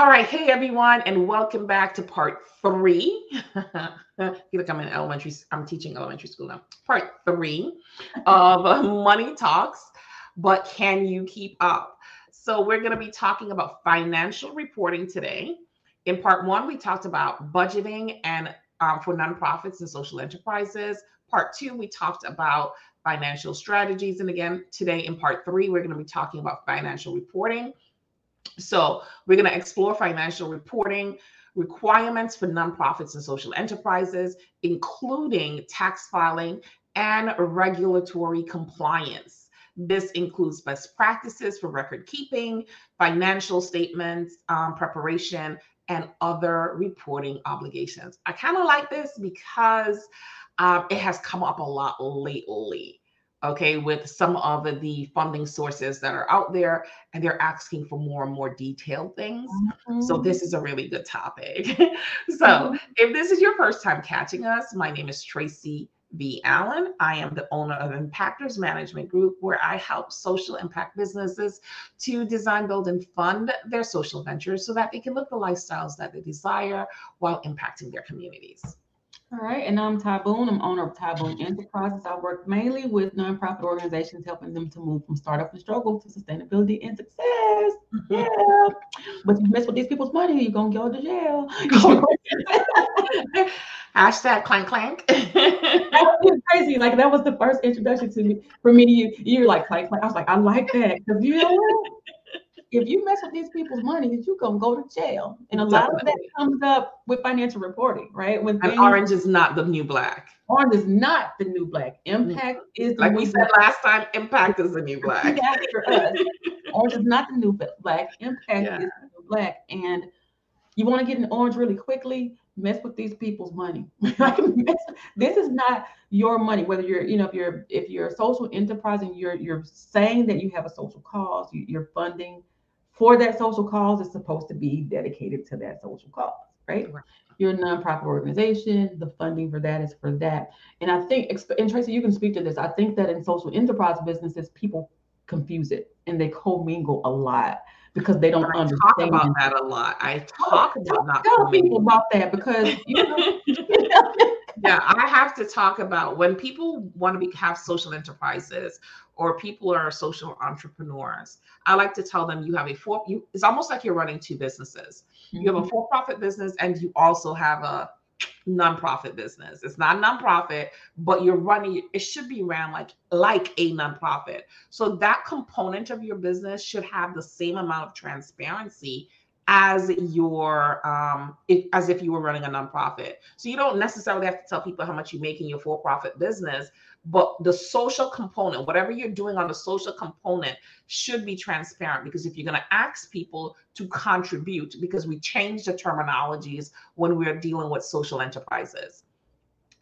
All right, hey everyone, and welcome back to part three. feel like I'm in elementary. I'm teaching elementary school now. Part three of Money Talks, but can you keep up? So we're going to be talking about financial reporting today. In part one, we talked about budgeting and um, for nonprofits and social enterprises. Part two, we talked about financial strategies, and again today in part three, we're going to be talking about financial reporting. So we're going to explore financial reporting requirements for nonprofits and social enterprises, including tax filing and regulatory compliance. This includes best practices for record keeping, financial statements um, preparation, and other reporting obligations. I kind of like this because um, it has come up a lot lately okay, with some of the funding sources that are out there, and they're asking for more and more detailed things. Mm-hmm. So, this is a really good topic. so, mm-hmm. if this is your first time catching us, my name is Tracy V. Allen. I am the owner of Impactors Management Group, where I help social impact businesses to design, build, and fund their social ventures so that they can live the lifestyles that they desire while impacting their communities. All right, and I'm Ty Boone. I'm owner of Ty Boone Enterprises. I work mainly with nonprofit organizations, helping them to move from startup and struggle to sustainability and success. Yeah, but you mess with these people's money, you're gonna go to jail. Hashtag clank clank. That's crazy. Like that was the first introduction to me for me to you. You're like clank clank. I was like, I like that because you know what? If you mess with these people's money, you're gonna go to jail. And a Definitely. lot of that comes up with financial reporting, right? When and orange is not the new black. Orange is not the new black. Impact mm-hmm. is like we said black. last time. Impact is the new black. orange is not the new black. Impact yeah. is the new black. And you want to get an orange really quickly, mess with these people's money. this is not your money. Whether you're, you know, if you're if you're a social enterprise and you're you're saying that you have a social cause, you, you're funding for that social cause is supposed to be dedicated to that social cause, right? right. You're a nonprofit organization. The funding for that is for that. And I think, and Tracy, you can speak to this. I think that in social enterprise businesses, people confuse it and they commingle a lot because they don't I understand. Talk about that a lot. I talk about not tell people about that because you know. yeah, I have to talk about when people want to be, have social enterprises or people are social entrepreneurs. I like to tell them you have a for you it's almost like you're running two businesses. Mm-hmm. You have a mm-hmm. for-profit business and you also have a nonprofit business. It's not nonprofit, but you're running it should be ran like like a nonprofit. So that component of your business should have the same amount of transparency as your um if, as if you were running a nonprofit. So you don't necessarily have to tell people how much you make in your for-profit business, but the social component, whatever you're doing on the social component, should be transparent because if you're going to ask people to contribute, because we change the terminologies when we're dealing with social enterprises.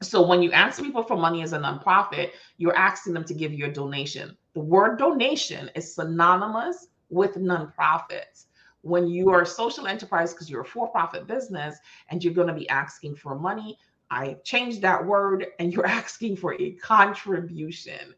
So when you ask people for money as a nonprofit, you're asking them to give you a donation. The word donation is synonymous with nonprofits. When you are a social enterprise, because you're a for profit business and you're going to be asking for money, I changed that word and you're asking for a contribution.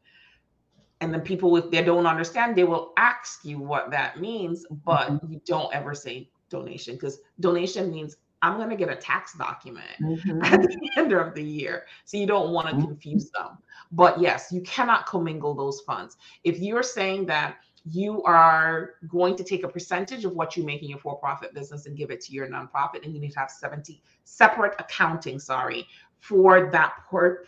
And then people, if they don't understand, they will ask you what that means, but mm-hmm. you don't ever say donation because donation means I'm going to get a tax document mm-hmm. at the end of the year. So you don't want to mm-hmm. confuse them. But yes, you cannot commingle those funds. If you're saying that you are going to take a percentage of what you make in your for-profit business and give it to your nonprofit and you need to have 70 separate accounting sorry for that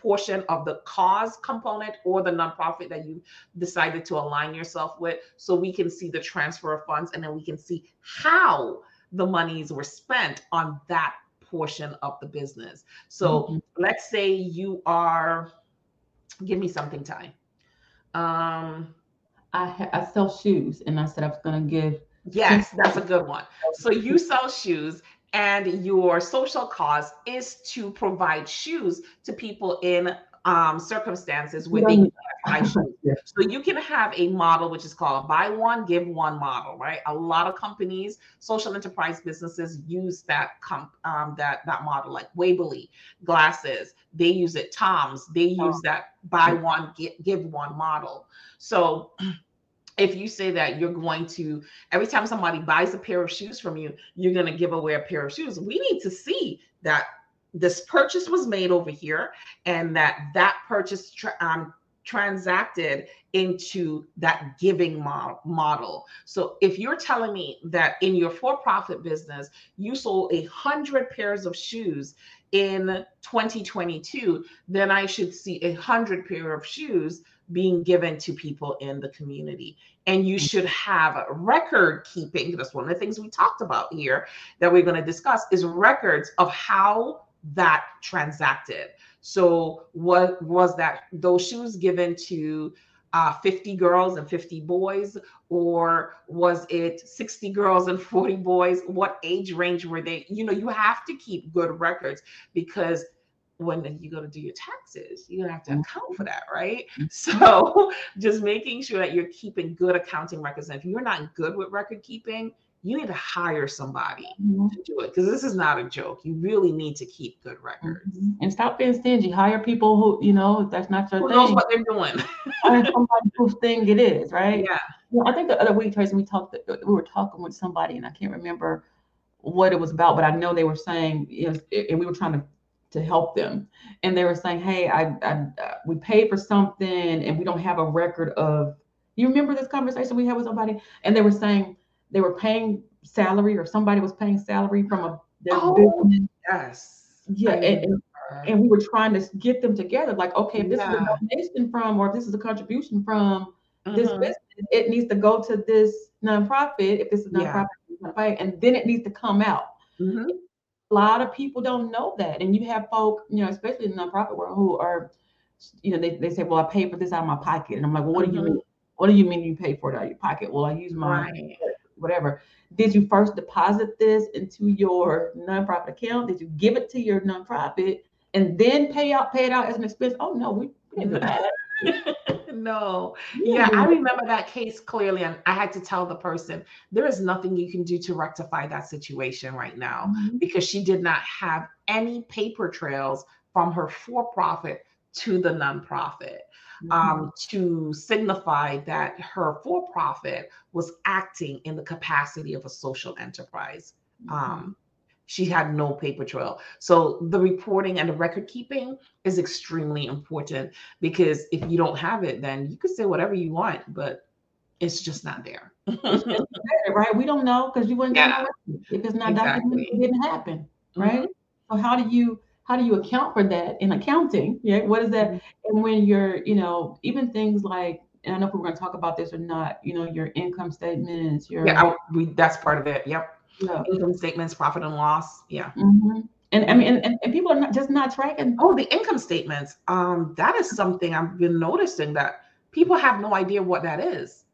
portion of the cause component or the nonprofit that you decided to align yourself with so we can see the transfer of funds and then we can see how the monies were spent on that portion of the business so mm-hmm. let's say you are give me something time um I I sell shoes, and I said I was going to give. Yes, that's a good one. So you sell shoes, and your social cause is to provide shoes to people in um, circumstances where they buy shoes. So you can have a model which is called buy one, give one model, right? A lot of companies, social enterprise businesses use that comp, um, that that model, like Waverly glasses. They use it. Toms they use that buy one, give, give one model. So if you say that you're going to every time somebody buys a pair of shoes from you you're going to give away a pair of shoes we need to see that this purchase was made over here and that that purchase tra- um, transacted into that giving mo- model so if you're telling me that in your for-profit business you sold a hundred pairs of shoes in 2022 then i should see a hundred pair of shoes being given to people in the community. And you mm. should have record keeping. That's one of the things we talked about here that we're going to discuss is records of how that transacted. So what was that those shoes given to uh, 50 girls and 50 boys, or was it 60 girls and 40 boys? What age range were they? You know, you have to keep good records because when you go to do your taxes, you're gonna have to mm-hmm. account for that, right? Mm-hmm. So just making sure that you're keeping good accounting records. And if you're not good with record keeping, you need to hire somebody mm-hmm. to do it because this is not a joke. You really need to keep good records mm-hmm. and stop being stingy. Hire people who you know that's not your who thing. knows what they're doing. Hire somebody whose thing it is, right? Yeah. I think the other week, Tracy, we talked. We were talking with somebody, and I can't remember what it was about, but I know they were saying, you know, and we were trying to to help them. And they were saying, "Hey, I, I uh, we paid for something, and we don't have a record of." You remember this conversation we had with somebody, and they were saying they were paying salary, or somebody was paying salary from a their oh, business. Yes. Yeah, and, and, and, we were trying to get them together. Like, okay, if this yeah. is a donation from, or if this is a contribution from mm-hmm. this business, it needs to go to this nonprofit. If this is nonprofit, yeah. and then it needs to come out. Mm-hmm a lot of people don't know that. And you have folk, you know, especially in the nonprofit world who are, you know, they, they say, well, I paid for this out of my pocket. And I'm like, well, what mm-hmm. do you mm-hmm. mean? What do you mean you pay for it out of your pocket? Well, I use my right. Whatever. Did you first deposit this into your nonprofit account? Did you give it to your nonprofit and then pay out, pay it out as an expense? Oh no, we didn't do that. no. Yeah, I remember that case clearly. And I had to tell the person there is nothing you can do to rectify that situation right now mm-hmm. because she did not have any paper trails from her for profit to the nonprofit. Mm-hmm. Um, to signify that her for profit was acting in the capacity of a social enterprise. Mm-hmm. Um, she had no paper trail. So the reporting and the record keeping is extremely important because if you don't have it, then you can say whatever you want, but it's just not there. right? We don't know because you wouldn't yeah. if it's not exactly. documented, it didn't happen, right? Mm-hmm. So how do you how do you account for that in accounting? Yeah, what is that? Mm-hmm. And when you're, you know, even things like and I don't know if we're going to talk about this or not, you know, your income statements, your yeah, I, we that's part of it. Yep yeah. income statements, profit and loss. Yeah. Mm-hmm. And I mean, and, and people are not just not tracking. Oh, the income statements. Um, that is something I've been noticing that people have no idea what that is.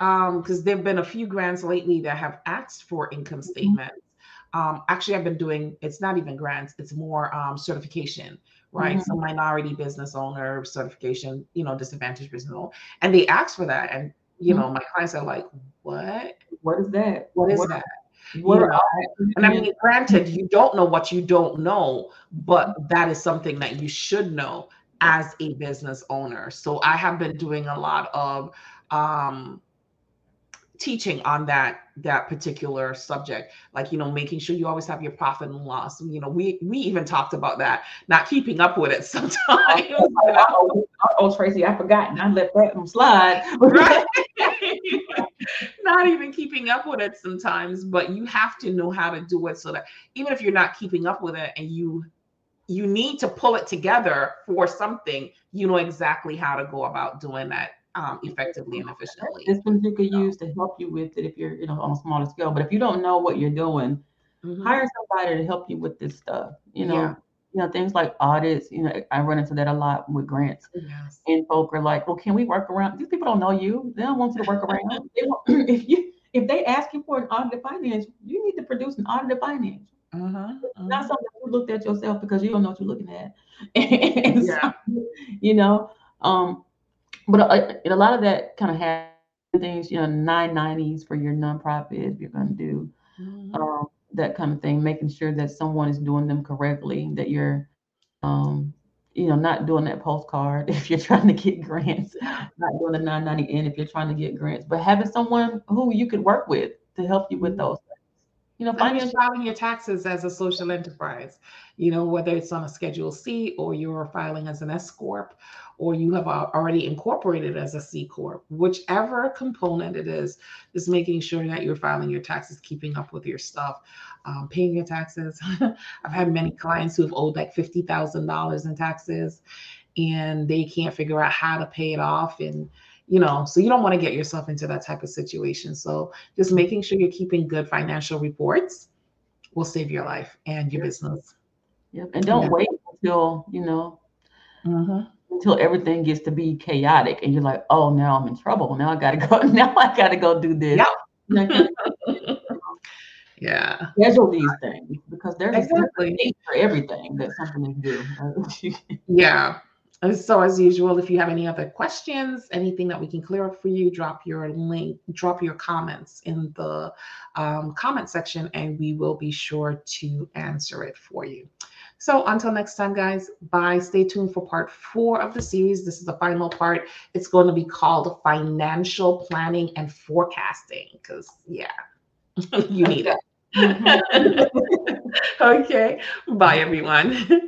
Um, because there've been a few grants lately that have asked for income mm-hmm. statements. Mm-hmm. Um, actually, I've been doing. It's not even grants. It's more um certification, right? Mm-hmm. So minority business owner certification, you know, disadvantaged business owner, and they ask for that, and you mm-hmm. know, my clients are like, "What? What is that? What is what, that?" What you know? and I mean, granted, you don't know what you don't know, but that is something that you should know as a business owner. So I have been doing a lot of um, teaching on that that particular subject like you know making sure you always have your profit and loss. You know we we even talked about that not keeping up with it sometimes. Oh, oh, tracy i forgot and i let that one slide. Right? not even keeping up with it sometimes but you have to know how to do it so that even if you're not keeping up with it and you you need to pull it together for something you know exactly how to go about doing that um, effectively and efficiently. Systems you could use to help you with it if you're, you know, on a smaller scale. But if you don't know what you're doing, mm-hmm. hire somebody to help you with this stuff. You know, yeah. you know things like audits. You know, I run into that a lot with grants. Yes. And folk are like, "Well, can we work around?" These people don't know you. They don't want you to work around. if you if they ask you for an audit of finance, you need to produce an audit of finance. Uh-huh, uh-huh. Not something you looked at yourself because you don't know what you're looking at. and yeah. So, you know, um, but a, uh, a lot of that kind of has things, you know, 990s for your nonprofit if you're going to do mm-hmm. um, that kind of thing, making sure that someone is doing them correctly, that you're, um, you know, not doing that postcard if you're trying to get grants, not doing the 990N if you're trying to get grants, but having someone who you could work with to help you with mm-hmm. those you know, filing your taxes as a social enterprise, you know, whether it's on a Schedule C or you're filing as an S Corp or you have already incorporated as a C Corp, whichever component it is, just making sure that you're filing your taxes, keeping up with your stuff, um, paying your taxes. I've had many clients who have owed like $50,000 in taxes and they can't figure out how to pay it off. And you know, so you don't want to get yourself into that type of situation. So just making sure you're keeping good financial reports will save your life and your business. Yep. And don't yeah. wait until, you know, mm-hmm. until everything gets to be chaotic and you're like, oh, now I'm in trouble. Now I got to go. Now I got to go do this. Yep. yeah. Schedule these things because there's exactly. a for everything that something is due. yeah. So as usual, if you have any other questions, anything that we can clear up for you, drop your link, drop your comments in the um, comment section, and we will be sure to answer it for you. So until next time, guys, bye. Stay tuned for part four of the series. This is the final part. It's going to be called financial planning and forecasting because, yeah, you need it. okay. Bye, everyone.